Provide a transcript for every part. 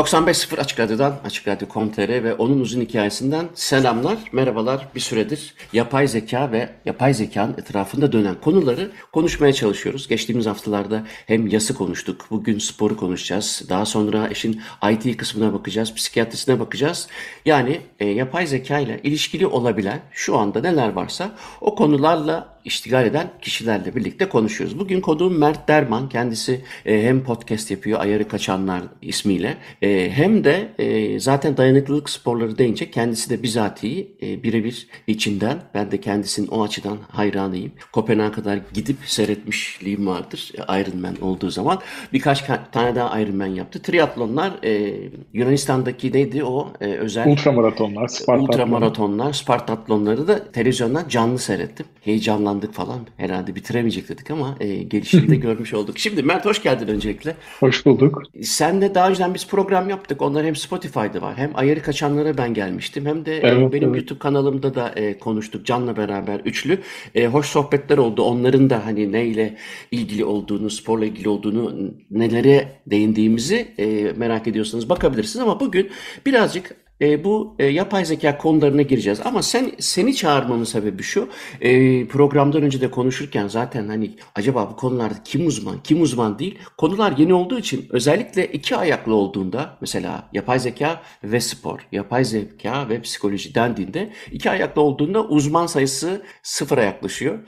95.0 Açık Radyo'dan, Açık Radyo.com.tr ve onun uzun hikayesinden selamlar, merhabalar. Bir süredir yapay zeka ve yapay zekanın etrafında dönen konuları konuşmaya çalışıyoruz. Geçtiğimiz haftalarda hem yası konuştuk, bugün sporu konuşacağız. Daha sonra işin IT kısmına bakacağız, psikiyatrisine bakacağız. Yani e, yapay zeka ile ilişkili olabilen şu anda neler varsa o konularla iştigal eden kişilerle birlikte konuşuyoruz. Bugün konuğum Mert Derman. Kendisi e, hem podcast yapıyor Ayarı Kaçanlar ismiyle e, hem de e, zaten dayanıklılık sporları deyince kendisi de bizatihi e, birebir içinden. Ben de kendisinin o açıdan hayranıyım. Kopenhag'a kadar gidip seyretmişliğim vardır Ironman olduğu zaman. Birkaç tane daha Ironman yaptı. Triatlonlar e, Yunanistan'daki neydi o e, özel? Ultramaratonlar, Spartatlonlar. Ultramaratonlar, Spartatlonları da televizyondan canlı seyrettim. Heyecanlı heyecanlandık falan. Herhalde bitiremeyecek dedik ama e, gelişimi de görmüş olduk. Şimdi Mert hoş geldin öncelikle. Hoş bulduk. Sen de daha önceden biz program yaptık. Onlar hem Spotify'da var. Hem Ayarı Kaçanlara ben gelmiştim. Hem de e, evet, benim evet. YouTube kanalımda da e, konuştuk. Can'la beraber üçlü. E, hoş sohbetler oldu. Onların da hani neyle ilgili olduğunu, sporla ilgili olduğunu, nelere değindiğimizi e, merak ediyorsanız bakabilirsiniz. Ama bugün birazcık e, bu e, yapay zeka konularına gireceğiz. Ama sen seni çağırmamın sebebi şu. E, programdan önce de konuşurken zaten hani acaba bu konularda kim uzman, kim uzman değil. Konular yeni olduğu için özellikle iki ayaklı olduğunda mesela yapay zeka ve spor, yapay zeka ve psikoloji dendiğinde iki ayaklı olduğunda uzman sayısı sıfıra yaklaşıyor.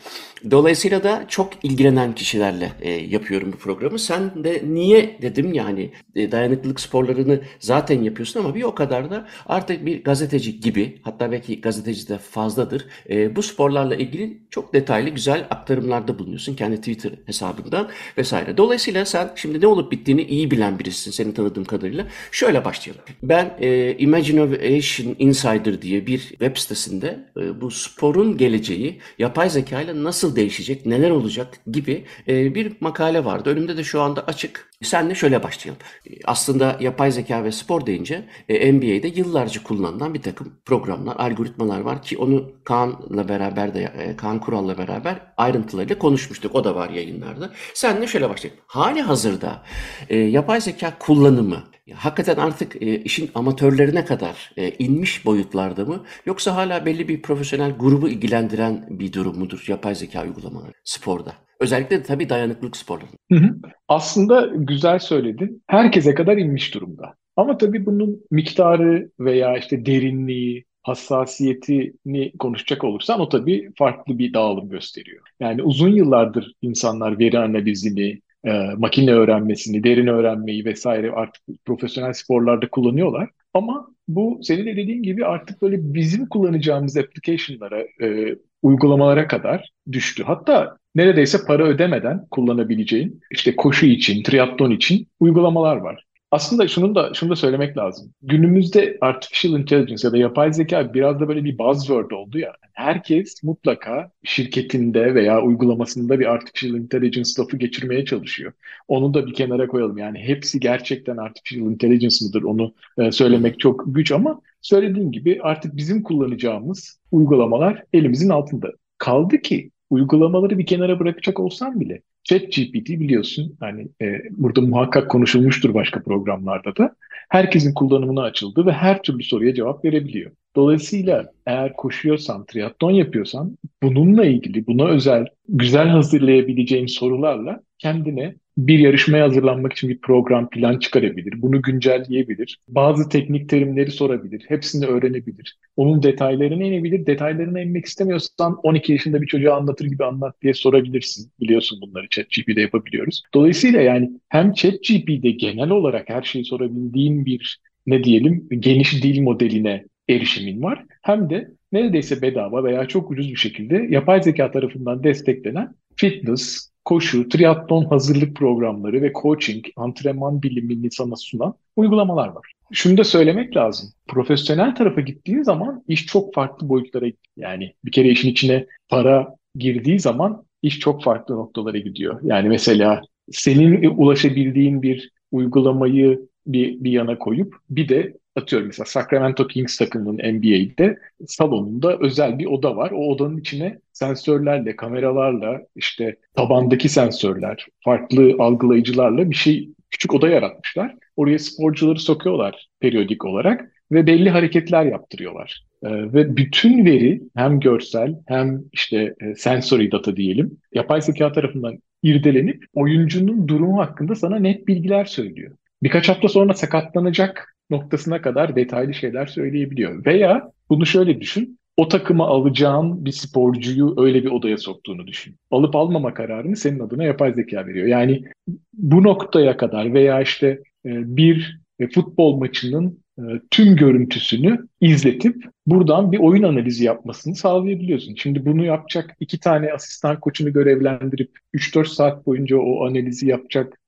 Dolayısıyla da çok ilgilenen kişilerle e, yapıyorum bu programı. Sen de niye dedim yani e, dayanıklılık sporlarını zaten yapıyorsun ama bir o kadar da artık bir gazeteci gibi hatta belki gazeteci de fazladır. E, bu sporlarla ilgili çok detaylı güzel aktarımlarda bulunuyorsun kendi Twitter hesabından vesaire. Dolayısıyla sen şimdi ne olup bittiğini iyi bilen birisin seni tanıdığım kadarıyla. Şöyle başlayalım. Ben e, Imagination Insider diye bir web sitesinde e, bu sporun geleceği yapay zeka ile nasıl değişecek, neler olacak gibi e, bir makale vardı. Önümde de şu anda açık. Senle şöyle başlayalım. Aslında yapay zeka ve spor deyince e, NBA'de yıllarca kullanılan bir takım programlar, algoritmalar var ki onu Kaan'la beraber de e, Kaan Kural'la beraber ayrıntılarıyla konuşmuştuk. O da var yayınlarda. Senle şöyle başlayalım. Hali hazırda e, yapay zeka kullanımı hakikaten artık e, işin amatörlerine kadar e, inmiş boyutlarda mı yoksa hala belli bir profesyonel grubu ilgilendiren bir durum mudur yapay zeka uygulamaları sporda? Özellikle de tabii dayanıklılık sporları. Hı hı. Aslında güzel söyledin. Herkese kadar inmiş durumda. Ama tabii bunun miktarı veya işte derinliği, hassasiyetini konuşacak olursan o tabii farklı bir dağılım gösteriyor. Yani uzun yıllardır insanlar veri analizini, e, makine öğrenmesini, derin öğrenmeyi vesaire artık profesyonel sporlarda kullanıyorlar. Ama bu senin de dediğin gibi artık böyle bizim kullanacağımız application'lara, e, uygulamalara kadar düştü. Hatta neredeyse para ödemeden kullanabileceğin işte koşu için, triatlon için uygulamalar var. Aslında şunu da şunu da söylemek lazım. Günümüzde artificial intelligence ya da yapay zeka biraz da böyle bir buzzword oldu ya. Herkes mutlaka şirketinde veya uygulamasında bir artificial intelligence lafı geçirmeye çalışıyor. Onu da bir kenara koyalım. Yani hepsi gerçekten artificial intelligence mıdır onu e, söylemek çok güç ama söylediğim gibi artık bizim kullanacağımız uygulamalar elimizin altında. Kaldı ki uygulamaları bir kenara bırakacak olsam bile ChatGPT biliyorsun hani e, burada muhakkak konuşulmuştur başka programlarda da herkesin kullanımına açıldı ve her türlü soruya cevap verebiliyor. Dolayısıyla eğer koşuyorsan, triatlon yapıyorsan bununla ilgili, buna özel, güzel hazırlayabileceğin sorularla kendine bir yarışmaya hazırlanmak için bir program plan çıkarabilir. Bunu güncelleyebilir. Bazı teknik terimleri sorabilir. Hepsini öğrenebilir. Onun detaylarını inebilir. Detaylarını inmek istemiyorsan 12 yaşında bir çocuğa anlatır gibi anlat diye sorabilirsin. Biliyorsun bunları ChatGPT'de yapabiliyoruz. Dolayısıyla yani hem ChatGPT'de genel olarak her şeyi sorabildiğin bir ne diyelim geniş dil modeline erişimin var hem de neredeyse bedava veya çok ucuz bir şekilde yapay zeka tarafından desteklenen fitness, koşu, triatlon hazırlık programları ve coaching, antrenman bilimini sana sunan uygulamalar var. Şunu da söylemek lazım. Profesyonel tarafa gittiğin zaman iş çok farklı boyutlara gidiyor. Yani bir kere işin içine para girdiği zaman iş çok farklı noktalara gidiyor. Yani mesela senin ulaşabildiğin bir uygulamayı bir, bir yana koyup bir de atıyorum mesela Sacramento Kings takımının NBA'de salonunda özel bir oda var. O odanın içine sensörlerle, kameralarla, işte tabandaki sensörler, farklı algılayıcılarla bir şey küçük oda yaratmışlar. Oraya sporcuları sokuyorlar periyodik olarak ve belli hareketler yaptırıyorlar. Ee, ve bütün veri hem görsel hem işte e, sensory data diyelim yapay zeka tarafından irdelenip oyuncunun durumu hakkında sana net bilgiler söylüyor. Birkaç hafta sonra sakatlanacak noktasına kadar detaylı şeyler söyleyebiliyor. Veya bunu şöyle düşün. O takımı alacağın bir sporcuyu öyle bir odaya soktuğunu düşün. Alıp almama kararını senin adına yapay zeka veriyor. Yani bu noktaya kadar veya işte e, bir e, futbol maçının e, tüm görüntüsünü izletip buradan bir oyun analizi yapmasını sağlayabiliyorsun. Şimdi bunu yapacak iki tane asistan koçunu görevlendirip 3-4 saat boyunca o analizi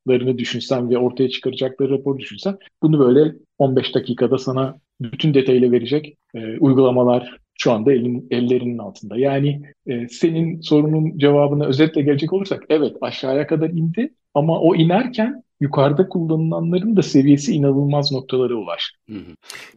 yapacaklarını düşünsen ve ortaya çıkaracakları raporu düşünsen bunu böyle 15 dakikada sana bütün detayıyla verecek e, uygulamalar şu anda elin, ellerinin altında. Yani e, senin sorunun cevabına özetle gelecek olursak evet aşağıya kadar indi ama o inerken yukarıda kullanılanların da seviyesi inanılmaz noktalara ulaştı.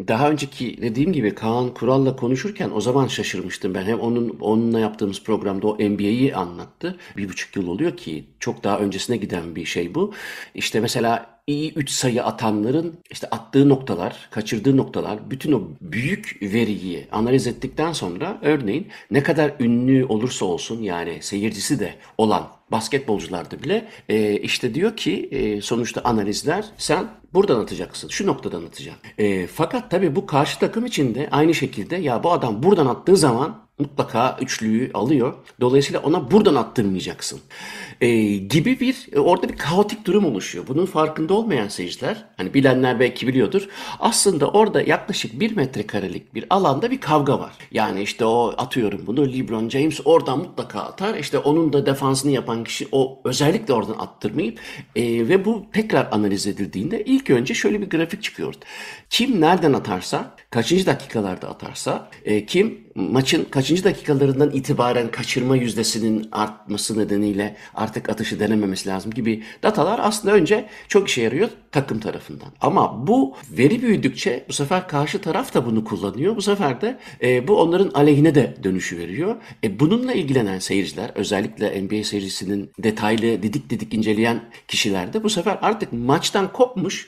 Daha önceki dediğim gibi Kaan Kural'la konuşurken o zaman şaşırmıştım ben. Hem onun onunla yaptığımız programda o NBA'yi anlattı. Bir buçuk yıl oluyor ki çok daha öncesine giden bir şey bu. İşte mesela iyi 3 sayı atanların işte attığı noktalar, kaçırdığı noktalar, bütün o büyük veriyi analiz ettikten sonra örneğin ne kadar ünlü olursa olsun yani seyircisi de olan basketbolcularda bile e, işte diyor ki e, sonuçta analizler sen buradan atacaksın. Şu noktadan atacaksın. E, fakat tabii bu karşı takım için de aynı şekilde ya bu adam buradan attığı zaman mutlaka üçlüyü alıyor. Dolayısıyla ona buradan attırmayacaksın. E, gibi bir e, orada bir kaotik durum oluşuyor. Bunun farkında olmayan seyirciler hani bilenler belki biliyordur. Aslında orada yaklaşık bir metrekarelik bir alanda bir kavga var. Yani işte o atıyorum bunu LeBron James oradan mutlaka atar. İşte onun da defansını yapan kişi o özellikle oradan attırmayıp e, ve bu tekrar analiz edildiğinde ilk önce şöyle bir grafik çıkıyor. Kim nereden atarsa, kaçıncı dakikalarda atarsa, e, kim maçın kaçıncı dakikalarından itibaren kaçırma yüzdesinin artması nedeniyle artık atışı denememesi lazım gibi datalar aslında önce çok işe yarıyor takım tarafından. Ama bu veri büyüdükçe bu sefer karşı taraf da bunu kullanıyor. Bu sefer de e, bu onların aleyhine de dönüşü veriyor. E, bununla ilgilenen seyirciler özellikle NBA seyircisinin detaylı didik didik inceleyen kişiler de bu sefer artık maçtan kopmuş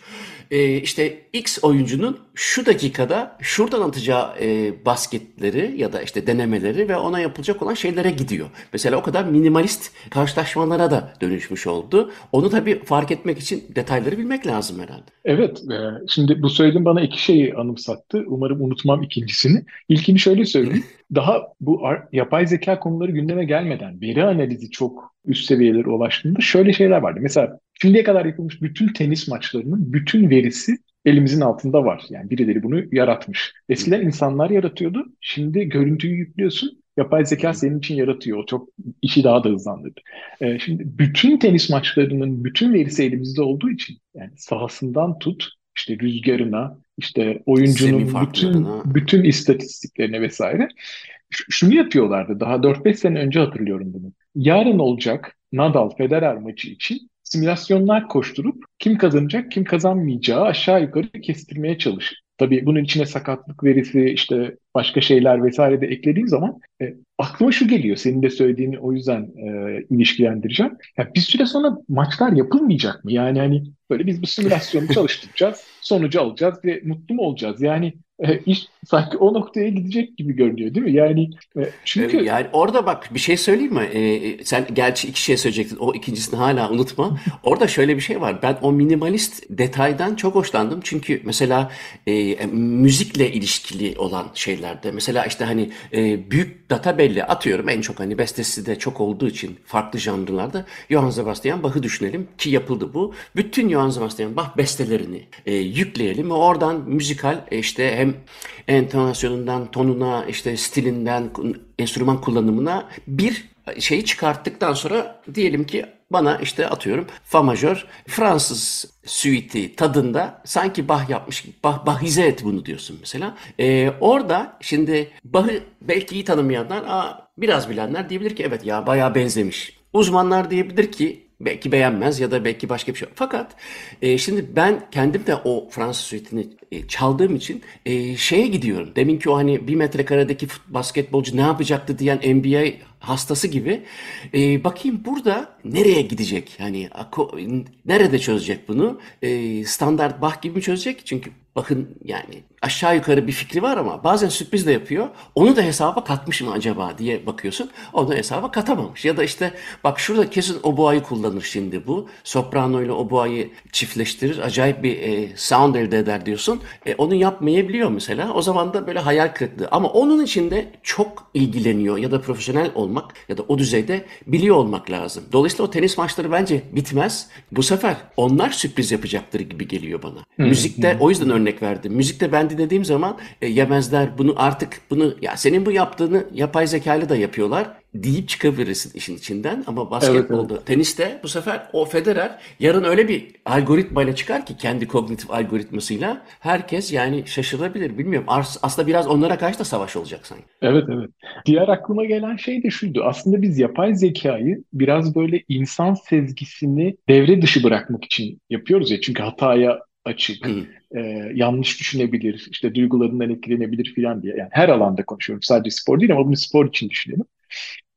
e, işte X oyuncunun şu dakikada şuradan atacağı e, basketleri ya da işte denemeleri ve ona yapılacak olan şeylere gidiyor. Mesela o kadar minimalist karşılaşmalara da dönüşmüş oldu. Onu tabii fark etmek için detayları bilmek lazım herhalde. Evet, e, şimdi bu söylediğin bana iki şeyi anımsattı. Umarım unutmam ikincisini. İlkini şöyle söyleyeyim. Daha bu yapay zeka konuları gündeme gelmeden veri analizi çok üst seviyelere ulaştığında şöyle şeyler vardı. Mesela şimdiye kadar yapılmış bütün tenis maçlarının bütün verisi elimizin altında var. Yani birileri bunu yaratmış. Eskiden insanlar yaratıyordu. Şimdi görüntüyü yüklüyorsun. Yapay zeka senin için yaratıyor. O çok işi daha da hızlandırdı. Ee, şimdi bütün tenis maçlarının bütün verisi elimizde olduğu için yani sahasından tut işte rüzgarına, işte oyuncunun bütün bütün istatistiklerine vesaire. Ş- şunu yapıyorlardı. Daha 4-5 sene önce hatırlıyorum bunu. Yarın olacak Nadal Federer maçı için simülasyonlar koşturup kim kazanacak, kim kazanmayacağı aşağı yukarı kestirmeye çalışır. Tabii bunun içine sakatlık verisi, işte başka şeyler vesaire de eklediğim zaman e, aklıma şu geliyor. Senin de söylediğini o yüzden e, ilişkilendireceğim. Ya bir süre sonra maçlar yapılmayacak mı? Yani hani böyle biz bu simülasyonu çalıştıracağız, sonucu alacağız ve mutlu mu olacağız? Yani e, iş sanki o noktaya gidecek gibi görünüyor değil mi? Yani e, çünkü e, yani orada bak bir şey söyleyeyim mi? E, sen gerçi iki şey söyleyecektin. O ikincisini hala unutma. orada şöyle bir şey var. Ben o minimalist detaydan çok hoşlandım. Çünkü mesela e, müzikle ilişkili olan şeylerde mesela işte hani e, büyük data belli atıyorum en çok hani bestesi de çok olduğu için farklı janrlarda Johann Sebastian Bach'ı düşünelim ki yapıldı bu. Bütün Johann Sebastian Bach bestelerini e, yükleyelim ve oradan müzikal e, işte hem hem entonasyonundan, tonuna, işte stilinden, enstrüman kullanımına bir şeyi çıkarttıktan sonra diyelim ki bana işte atıyorum fa majör Fransız suite'i tadında sanki Bach yapmış gibi bah, bahize et bunu diyorsun mesela. Ee, orada şimdi Bach'ı belki iyi tanımayanlar aa, biraz bilenler diyebilir ki evet ya bayağı benzemiş. Uzmanlar diyebilir ki belki beğenmez ya da belki başka bir şey. Fakat e, şimdi ben kendim de o Fransız suite'ini e, çaldığım için e, şeye gidiyorum. Deminki o hani bir metrekaredeki basketbolcu ne yapacaktı diyen NBA hastası gibi e, bakayım burada nereye gidecek? Yani nerede çözecek bunu? E, standart Bach gibi mi çözecek? Çünkü bakın yani aşağı yukarı bir fikri var ama bazen sürpriz de yapıyor. Onu da hesaba katmış mı acaba diye bakıyorsun. Onu hesaba katamamış. Ya da işte bak şurada kesin oboayı kullanır şimdi bu. Soprano ile oboayı çiftleştirir. Acayip bir e, sound elde eder diyorsun. E, onu yapmayabiliyor mesela. O zaman da böyle hayal kırıklığı. Ama onun içinde çok ilgileniyor ya da profesyonel olmak ya da o düzeyde biliyor olmak lazım. Dolayısıyla o tenis maçları bence bitmez. Bu sefer onlar sürpriz yapacaktır gibi geliyor bana. Hı, Müzikte o yüzden örnek verdim. Müzikte ben dinlediğim zaman e, yemezler bunu artık bunu ya senin bu yaptığını yapay zekayla da yapıyorlar deyip çıkabilirsin işin içinden ama basketbolda, evet, evet. teniste bu sefer o Federer yarın öyle bir algoritmayla çıkar ki kendi kognitif algoritmasıyla herkes yani şaşırabilir bilmiyorum. Aslında biraz onlara karşı da savaş olacak sanki. Evet evet. Diğer aklıma gelen şey de şuydu. Aslında biz yapay zekayı biraz böyle insan sezgisini devre dışı bırakmak için yapıyoruz ya. Çünkü hataya açık, e, yanlış düşünebilir, işte duygularından etkilenebilir filan diye. Yani her alanda konuşuyorum. Sadece spor değil ama bunu spor için düşünelim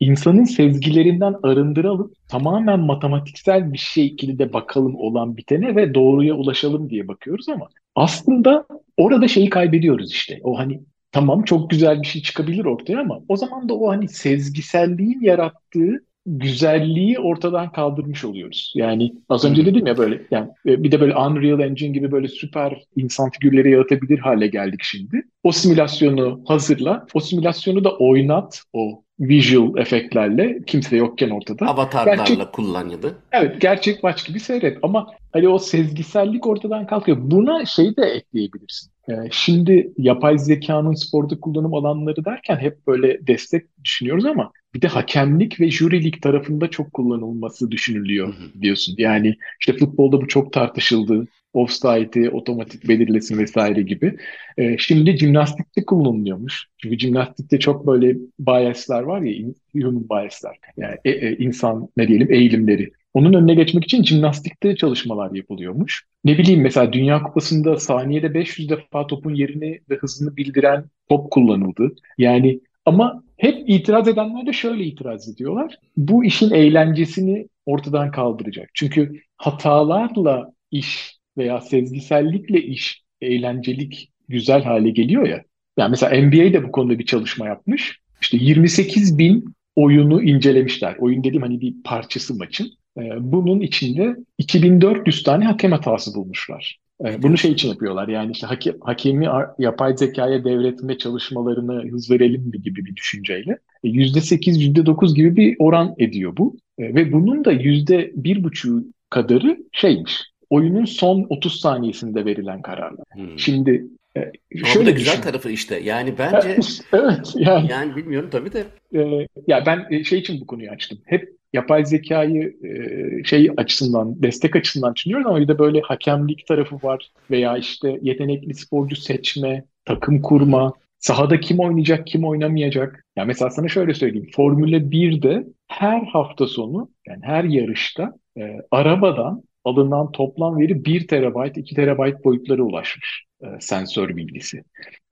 insanın sezgilerinden arındıralım, tamamen matematiksel bir şekilde bakalım olan bitene ve doğruya ulaşalım diye bakıyoruz ama aslında orada şeyi kaybediyoruz işte. O hani tamam çok güzel bir şey çıkabilir ortaya ama o zaman da o hani sezgiselliğin yarattığı güzelliği ortadan kaldırmış oluyoruz. Yani az önce dedim ya böyle yani e, bir de böyle Unreal Engine gibi böyle süper insan figürleri yaratabilir hale geldik şimdi. O simülasyonu hazırla, o simülasyonu da oynat o visual efektlerle kimse yokken ortada. Avatarlarla gerçek, kullanıldı. Evet gerçek maç gibi seyret ama hani o sezgisellik ortadan kalkıyor. Buna şey de ekleyebilirsin. Ee, şimdi yapay zekanın sporda kullanım alanları derken hep böyle destek düşünüyoruz ama bir de hakemlik ve jürilik tarafında çok kullanılması düşünülüyor diyorsun. Yani işte futbolda bu çok tartışıldı offside'i otomatik belirlesin vesaire gibi. E, şimdi jimnastikte kullanılıyormuş. Çünkü jimnastikte çok böyle biaslar var ya, human biaslar. Yani e, e, insan ne diyelim eğilimleri. Onun önüne geçmek için jimnastikte çalışmalar yapılıyormuş. Ne bileyim mesela Dünya Kupası'nda saniyede 500 defa topun yerini ve hızını bildiren top kullanıldı. Yani ama hep itiraz edenler de şöyle itiraz ediyorlar. Bu işin eğlencesini ortadan kaldıracak. Çünkü hatalarla iş veya sezgisellikle iş eğlencelik, güzel hale geliyor ya. Yani mesela NBA de bu konuda bir çalışma yapmış. İşte 28 bin oyunu incelemişler. Oyun dediğim hani bir parçası maçın. Ee, bunun içinde 2400 tane hakem hatası bulmuşlar. Ee, bunu şey için yapıyorlar yani işte hake, hakemi yapay zekaya devretme çalışmalarını hız verelim gibi bir düşünceyle. %8, %9 gibi bir oran ediyor bu. Ee, ve bunun da %1,5 kadarı şeymiş oyunun son 30 saniyesinde verilen kararlar. Hmm. Şimdi e, şöyle da güzel düşün. tarafı işte. Yani bence evet yani yani bilmiyorum tabii de. E, ya ben e, şey için bu konuyu açtım. Hep yapay zekayı e, şey açısından, destek açısından düşünüyoruz ama bir de böyle hakemlik tarafı var veya işte yetenekli sporcu seçme, takım kurma, sahada kim oynayacak, kim oynamayacak. Ya mesela sana şöyle söyleyeyim. Formula 1'de her hafta sonu yani her yarışta e, arabadan alınan toplam veri 1 terabayt, 2 terabayt boyutlara ulaşmış e, sensör bilgisi.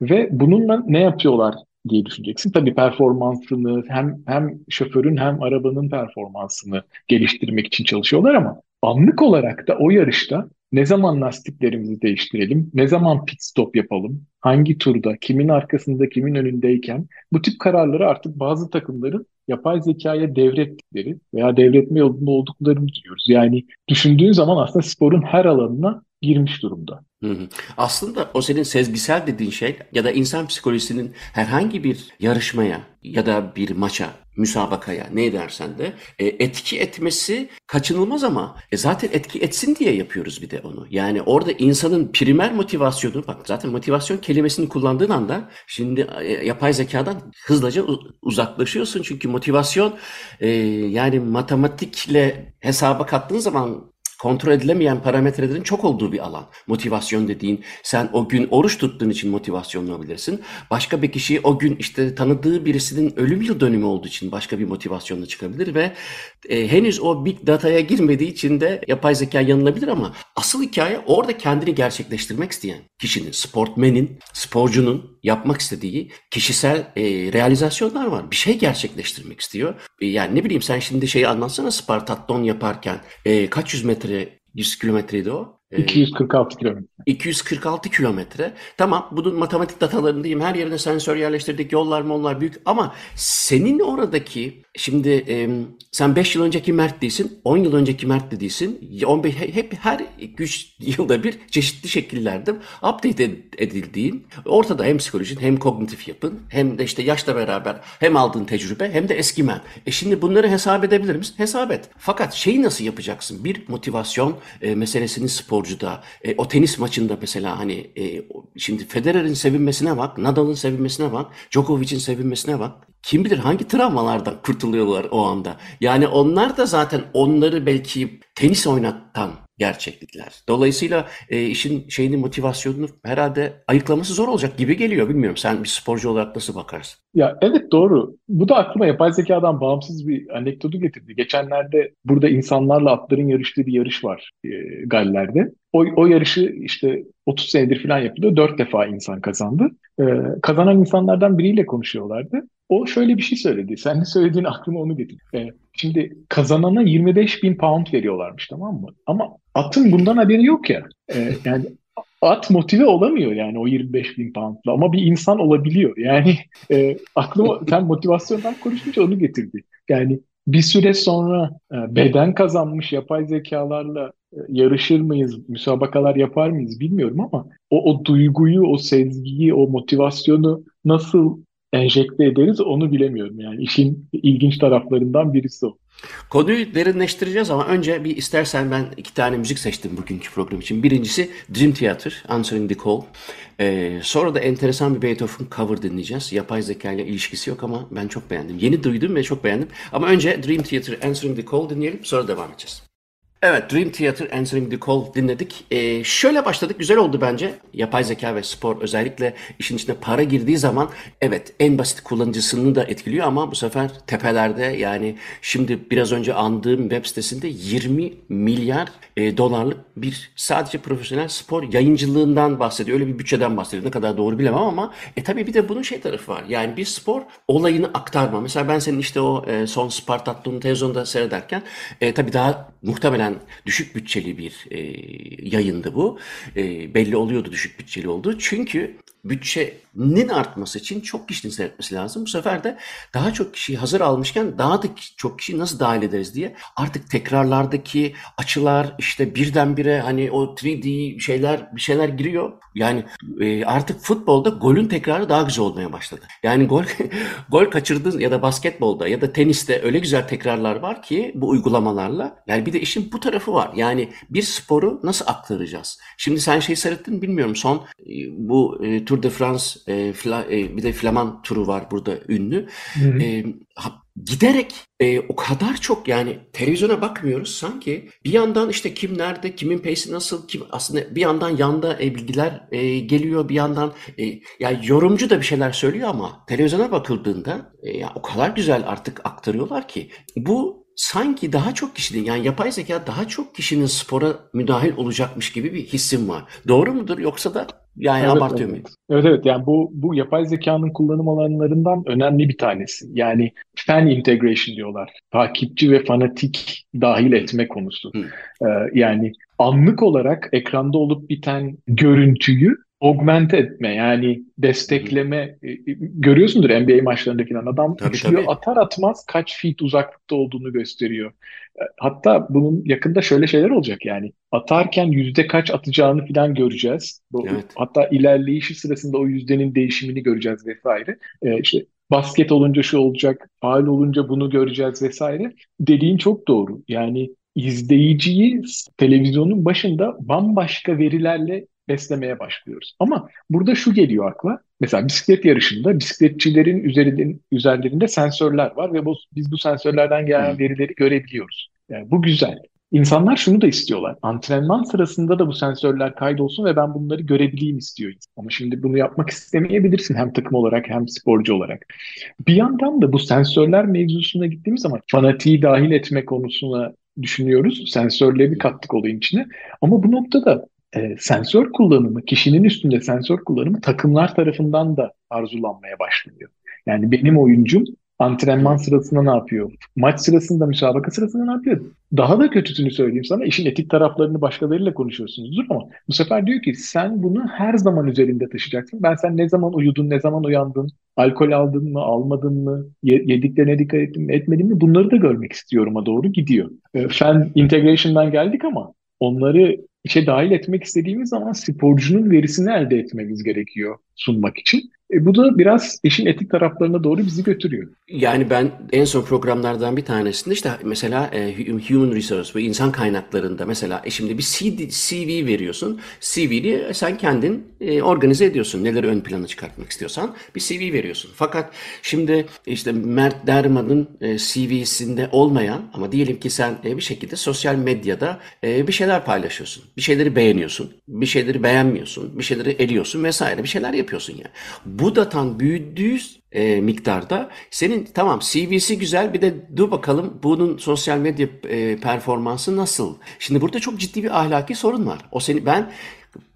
Ve bununla ne yapıyorlar diye düşüneceksin. Tabii performansını hem hem şoförün hem arabanın performansını geliştirmek için çalışıyorlar ama anlık olarak da o yarışta ne zaman lastiklerimizi değiştirelim, ne zaman pit stop yapalım, hangi turda, kimin arkasında, kimin önündeyken? Bu tip kararları artık bazı takımların yapay zekaya devrettikleri veya devretme yolunda olduklarını biliyoruz. Yani düşündüğün zaman aslında sporun her alanına girmiş durumda. Aslında o senin sezgisel dediğin şey ya da insan psikolojisinin herhangi bir yarışmaya ya da bir maça, müsabakaya ne dersen de e, etki etmesi kaçınılmaz ama e, zaten etki etsin diye yapıyoruz bir de onu. Yani orada insanın primer motivasyonu bak zaten motivasyon kelimesini kullandığın anda şimdi e, yapay zekadan hızlıca uzaklaşıyorsun çünkü motivasyon yani matematikle hesaba kattığın zaman kontrol edilemeyen parametrelerin çok olduğu bir alan. Motivasyon dediğin sen o gün oruç tuttuğun için motivasyonlu olabilirsin. Başka bir kişi o gün işte tanıdığı birisinin ölüm yıl dönümü olduğu için başka bir motivasyonla çıkabilir ve e, henüz o big data'ya girmediği için de yapay zeka yanılabilir ama asıl hikaye orada kendini gerçekleştirmek isteyen kişinin, sportmenin, sporcunun yapmak istediği kişisel e, realizasyonlar var. Bir şey gerçekleştirmek istiyor. E, yani ne bileyim sen şimdi şeyi anlatsana Spartathlon yaparken e, kaç yüz metre 100 kilometreydi o. 246 kilometre. 246 kilometre. Tamam bunun matematik datalarındayım. Her yerine sensör yerleştirdik. Yollar mı onlar büyük. Ama senin oradaki şimdi e, sen 5 yıl önceki Mert değilsin. 10 yıl önceki Mert de değilsin. 15, hep her 3 yılda bir çeşitli şekillerde update edildiğin ortada hem psikolojin hem kognitif yapın hem de işte yaşla beraber hem aldığın tecrübe hem de eskimen. E şimdi bunları hesap edebilir misin? Hesap et. Fakat şeyi nasıl yapacaksın? Bir motivasyon e, meselesini sporcuda e, o tenis maçı maçında mesela hani e, şimdi Federer'in sevinmesine bak, Nadal'ın sevinmesine bak, Djokovic'in sevinmesine bak. Kim bilir hangi travmalardan kurtuluyorlar o anda. Yani onlar da zaten onları belki tenis oynatan gerçeklikler. Dolayısıyla e, işin şeyini motivasyonunu herhalde ayıklaması zor olacak gibi geliyor. Bilmiyorum sen bir sporcu olarak nasıl bakarsın? Ya evet doğru. Bu da aklıma yapay zekadan bağımsız bir anekdotu getirdi. Geçenlerde burada insanlarla atların yarıştığı bir yarış var e, Galler'de. O, o yarışı işte 30 senedir falan yapılıyor. 4 defa insan kazandı. E, kazanan insanlardan biriyle konuşuyorlardı. O şöyle bir şey söyledi. Sen de söylediğin aklıma onu getirdi. E, şimdi kazanana 25 bin pound veriyorlarmış tamam mı? Ama atın bundan haberi yok ya. E, yani at motive olamıyor yani o 25 bin poundla ama bir insan olabiliyor. Yani e, aklıma sen motivasyondan konuşunca onu getirdi. Yani bir süre sonra e, beden kazanmış yapay zekalarla e, yarışır mıyız, müsabakalar yapar mıyız bilmiyorum ama o, o duyguyu, o sezgiyi, o motivasyonu nasıl enjekte ederiz onu bilemiyorum. Yani işin ilginç taraflarından birisi o. Konuyu derinleştireceğiz ama önce bir istersen ben iki tane müzik seçtim bugünkü program için. Birincisi Dream Theater, Answering the Call. Ee, sonra da enteresan bir Beethoven cover dinleyeceğiz. Yapay zeka ile ilişkisi yok ama ben çok beğendim. Yeni duydum ve çok beğendim. Ama önce Dream Theater, Answering the Call dinleyelim sonra devam edeceğiz. Evet, Dream Theater Answering the Call dinledik. Ee, şöyle başladık, güzel oldu bence. Yapay zeka ve spor özellikle işin içine para girdiği zaman evet en basit kullanıcısını da etkiliyor ama bu sefer tepelerde yani şimdi biraz önce andığım web sitesinde 20 milyar e, dolarlık bir sadece profesyonel spor yayıncılığından bahsediyor. Öyle bir bütçeden bahsediyor. Ne kadar doğru bilemem ama e tabii bir de bunun şey tarafı var. Yani bir spor olayını aktarma. Mesela ben senin işte o e, son Spartathlon televizyonda seyrederken e, tabii daha muhtemelen zaten düşük bütçeli bir e, yayındı bu. E, belli oluyordu düşük bütçeli olduğu. Çünkü bütçenin artması için çok kişinin seyretmesi lazım. Bu sefer de daha çok kişiyi hazır almışken daha da çok kişiyi nasıl dahil ederiz diye artık tekrarlardaki açılar işte birdenbire hani o 3D şeyler bir şeyler giriyor. Yani e, artık futbolda golün tekrarı daha güzel olmaya başladı. Yani gol gol kaçırdığın ya da basketbolda ya da teniste öyle güzel tekrarlar var ki bu uygulamalarla. Yani bir de işin bu tarafı var. Yani bir sporu nasıl aktaracağız? Şimdi sen şey seyrettin bilmiyorum son e, bu e, Tour de France e, fla, e, bir de Flaman turu var burada ünlü. Hı hı. E, giderek e, o kadar çok yani televizyona bakmıyoruz sanki bir yandan işte kim nerede kimin pace'i nasıl kim aslında bir yandan yanda e, bilgiler e, geliyor bir yandan e, yani yorumcu da bir şeyler söylüyor ama televizyona bakıldığında e, ya o kadar güzel artık aktarıyorlar ki bu sanki daha çok kişinin yani yapay zeka daha çok kişinin spora müdahil olacakmış gibi bir hissim var. Doğru mudur yoksa da yani evet, abartıyor evet. muyum? Evet evet yani bu bu yapay zekanın kullanım alanlarından önemli bir tanesi. Yani fan integration diyorlar. Takipçi ve fanatik dahil etme konusu. Ee, yani anlık olarak ekranda olup biten görüntüyü augment etme yani destekleme e, e, görüyorsundur NBA maçlarındaki adam tabii, üçlüyü atar atmaz kaç feet uzaklıkta olduğunu gösteriyor. Hatta bunun yakında şöyle şeyler olacak yani atarken yüzde kaç atacağını falan göreceğiz. Evet. Hatta ilerleyişi sırasında o yüzdenin değişimini göreceğiz vesaire. Ee, işte basket olunca şu olacak, faal olunca bunu göreceğiz vesaire. Dediğin çok doğru. Yani izleyiciyi televizyonun başında bambaşka verilerle beslemeye başlıyoruz. Ama burada şu geliyor akla. Mesela bisiklet yarışında bisikletçilerin üzerinde, üzerlerinde sensörler var ve bu, biz bu sensörlerden gelen verileri görebiliyoruz. Yani bu güzel. İnsanlar şunu da istiyorlar. Antrenman sırasında da bu sensörler kaydolsun ve ben bunları görebileyim istiyor. Ama şimdi bunu yapmak istemeyebilirsin hem takım olarak hem sporcu olarak. Bir yandan da bu sensörler mevzusuna gittiğimiz zaman fanatiği dahil etme konusuna düşünüyoruz. Sensörleri kattık olayın içine. Ama bu noktada e, sensör kullanımı, kişinin üstünde sensör kullanımı takımlar tarafından da arzulanmaya başlıyor. Yani benim oyuncum antrenman sırasında ne yapıyor? Maç sırasında, müsabaka sırasında ne yapıyor? Daha da kötüsünü söyleyeyim sana. İşin etik taraflarını başkalarıyla konuşuyorsunuzdur ama bu sefer diyor ki sen bunu her zaman üzerinde taşıyacaksın. Ben sen ne zaman uyudun, ne zaman uyandın, alkol aldın mı, almadın mı, yediklerine dikkat ettin mi, etmedin mi bunları da görmek istiyorum'a doğru gidiyor. E, fen integration'dan geldik ama onları işe dahil etmek istediğimiz zaman sporcunun verisini elde etmemiz gerekiyor sunmak için. E, bu da biraz işin etik taraflarına doğru bizi götürüyor. Yani ben en son programlardan bir tanesinde işte mesela e, Human Resource ve insan kaynaklarında mesela e, şimdi bir CD, CV veriyorsun. CV'ni sen kendin e, organize ediyorsun. Neleri ön plana çıkartmak istiyorsan bir CV veriyorsun. Fakat şimdi işte Mert Derman'ın e, CV'sinde olmayan ama diyelim ki sen e, bir şekilde sosyal medyada e, bir şeyler paylaşıyorsun. Bir şeyleri beğeniyorsun. Bir şeyleri beğenmiyorsun. Bir şeyleri eliyorsun vesaire bir şeyler yapıyorsun yani. Bu da tam büyüdüğü e, miktarda senin tamam CV'si güzel bir de dur bakalım bunun sosyal medya e, performansı nasıl? Şimdi burada çok ciddi bir ahlaki sorun var. O seni ben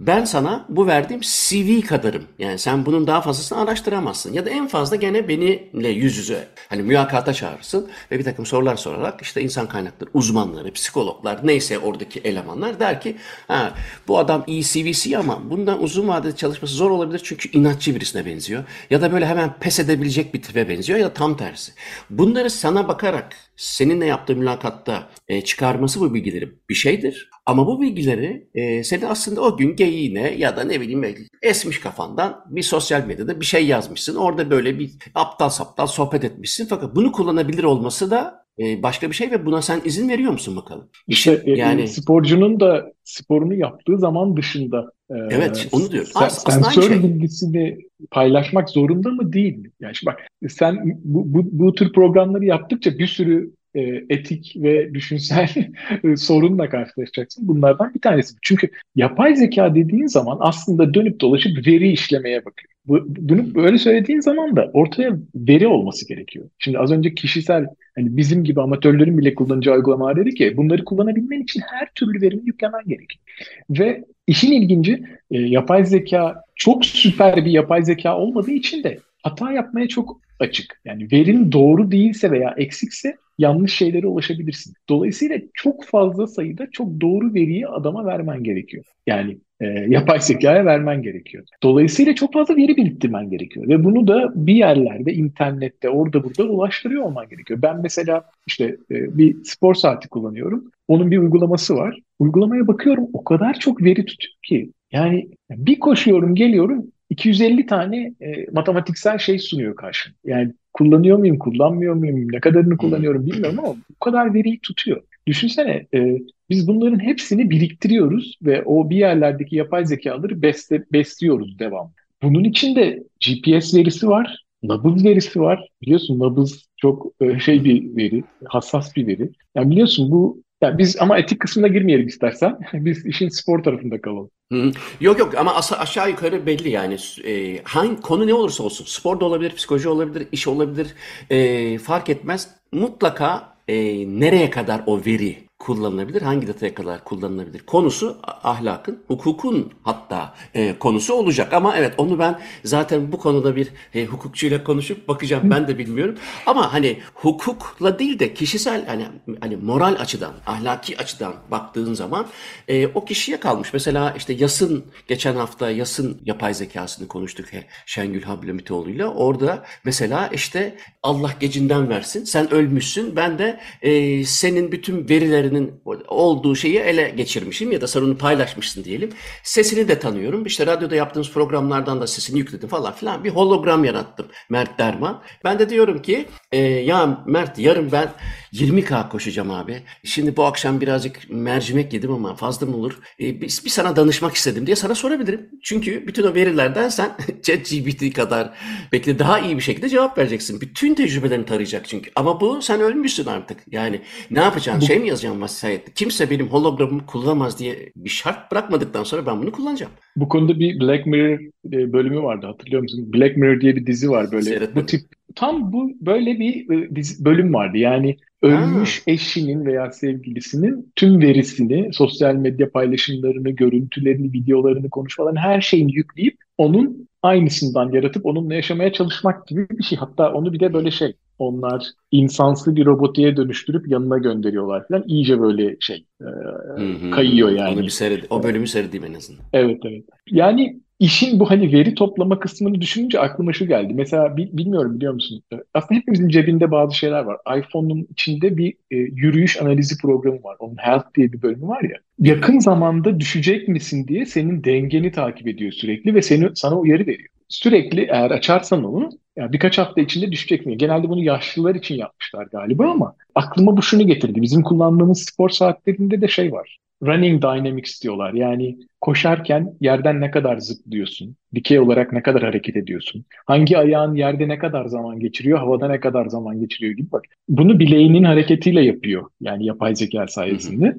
ben sana bu verdiğim CV kadarım. Yani sen bunun daha fazlasını araştıramazsın. Ya da en fazla gene benimle yüz yüze hani mülakata çağırırsın ve bir takım sorular sorarak işte insan kaynakları uzmanları, psikologlar neyse oradaki elemanlar der ki ha, bu adam iyi CV'si ama bundan uzun vadede çalışması zor olabilir çünkü inatçı birisine benziyor. Ya da böyle hemen pes edebilecek bir tipe benziyor ya da tam tersi. Bunları sana bakarak seninle yaptığı mülakatta e, çıkarması bu bilgileri bir şeydir. Ama bu bilgileri e, senin aslında o gün geyiğine ya da ne bileyim esmiş kafandan bir sosyal medyada bir şey yazmışsın. Orada böyle bir aptal saptal sohbet etmişsin. Fakat bunu kullanabilir olması da e, başka bir şey ve buna sen izin veriyor musun bakalım? İşte e, yani sporcunun da sporunu yaptığı zaman dışında e, Evet, onu diyorum. Sen, sensör şey. bilgisini paylaşmak zorunda mı değil mi? Yani bak sen bu, bu, bu tür programları yaptıkça bir sürü e, etik ve düşünsel sorunla karşılaşacaksın. Bunlardan bir tanesi. Çünkü yapay zeka dediğin zaman aslında dönüp dolaşıp veri işlemeye bakıyor. Bu, bunu böyle söylediğin zaman da ortaya veri olması gerekiyor. Şimdi az önce kişisel hani bizim gibi amatörlerin bile kullanacağı uygulamalar dedi ki bunları kullanabilmen için her türlü verimi yüklemen gerekiyor. Ve işin ilginci e, yapay zeka çok süper bir yapay zeka olmadığı için de hata yapmaya çok açık. Yani verin doğru değilse veya eksikse yanlış şeylere ulaşabilirsin. Dolayısıyla çok fazla sayıda çok doğru veriyi adama vermen gerekiyor. Yani e, yapay zekaya vermen gerekiyor. Dolayısıyla çok fazla veri biriktirmen gerekiyor. Ve bunu da bir yerlerde, internette, orada burada ulaştırıyor olman gerekiyor. Ben mesela işte e, bir spor saati kullanıyorum. Onun bir uygulaması var. Uygulamaya bakıyorum o kadar çok veri tutuyor ki. Yani bir koşuyorum, geliyorum 250 tane e, matematiksel şey sunuyor karşıma. Yani kullanıyor muyum, kullanmıyor muyum, ne kadarını kullanıyorum bilmiyorum ama bu kadar veriyi tutuyor. Düşünsene e, biz bunların hepsini biriktiriyoruz ve o bir yerlerdeki yapay zekaları besle, besliyoruz devam. Bunun içinde GPS verisi var, nabız verisi var. Biliyorsun nabız çok e, şey bir veri, hassas bir veri. Yani biliyorsun bu yani biz ama etik kısmına girmeyelim istersen. Biz işin spor tarafında kalalım. Hı. Yok yok ama aşağı yukarı belli yani e, hangi konu ne olursa olsun spor da olabilir, psikoloji olabilir, iş olabilir e, fark etmez mutlaka e, nereye kadar o veri kullanılabilir, hangi dataya kadar kullanılabilir konusu ahlakın, hukukun hatta e, konusu olacak. Ama evet onu ben zaten bu konuda bir e, hukukçuyla konuşup bakacağım. Ben de bilmiyorum. Ama hani hukukla değil de kişisel hani hani moral açıdan, ahlaki açıdan baktığın zaman e, o kişiye kalmış. Mesela işte Yasın geçen hafta Yasın yapay zekasını konuştuk he, Şengül Hablemitoğlu'yla. Orada mesela işte Allah gecinden versin. Sen ölmüşsün. Ben de e, senin bütün verilerinin olduğu şeyi ele geçirmişim ya da sen onu paylaşmışsın diyelim. Sesini de tanıyorum. İşte radyoda yaptığımız programlardan da sesini yükledim falan filan. Bir hologram yarattım Mert Derman. Ben de diyorum ki e, ya Mert yarın ben 20K koşacağım abi. Şimdi bu akşam birazcık mercimek yedim ama fazla mı olur? E, bir, bir sana danışmak istedim diye sana sorabilirim. Çünkü bütün o verilerden sen ChatGPT kadar belki de daha iyi bir şekilde cevap vereceksin. Bütün tecrübelerini tarayacak çünkü. Ama bu sen ölmüşsün artık. Yani ne yapacaksın? Bu... Şey mi yazacaksın vasiyette? Kimse benim hologramımı kullanamaz diye bir şart bırakmadıktan sonra ben bunu kullanacağım. Bu konuda bir Black Mirror e, bölümü vardı hatırlıyor musun? Black Mirror diye bir dizi var böyle. Bu tip tam bu böyle bir e, bölüm vardı. Yani ölmüş ha. eşinin veya sevgilisinin tüm verisini, sosyal medya paylaşımlarını, görüntülerini, videolarını, konuşmalarını her şeyini yükleyip onun aynısından yaratıp onunla yaşamaya çalışmak gibi bir şey. Hatta onu bir de böyle şey onlar insansı bir robotiye dönüştürüp yanına gönderiyorlar falan. İyice böyle şey e, kayıyor yani. Onu bir seyred o bölümü seyredeyim en azından. Evet evet. Yani işin bu hani veri toplama kısmını düşününce aklıma şu geldi. Mesela bilmiyorum biliyor musun? E, aslında hepimizin cebinde bazı şeyler var. iPhone'un içinde bir e, yürüyüş analizi programı var. Onun Health diye bir bölümü var ya. Yakın zamanda düşecek misin diye senin dengeni takip ediyor sürekli ve seni sana uyarı veriyor. Sürekli eğer açarsan onu yani birkaç hafta içinde düşecek mi? Genelde bunu yaşlılar için yapmışlar galiba ama aklıma bu şunu getirdi. Bizim kullandığımız spor saatlerinde de şey var. Running Dynamics diyorlar. Yani koşarken yerden ne kadar zıplıyorsun, dikey olarak ne kadar hareket ediyorsun, hangi ayağın yerde ne kadar zaman geçiriyor, havada ne kadar zaman geçiriyor gibi bak. Bunu bileğinin hareketiyle yapıyor. Yani yapay zeka sayesinde.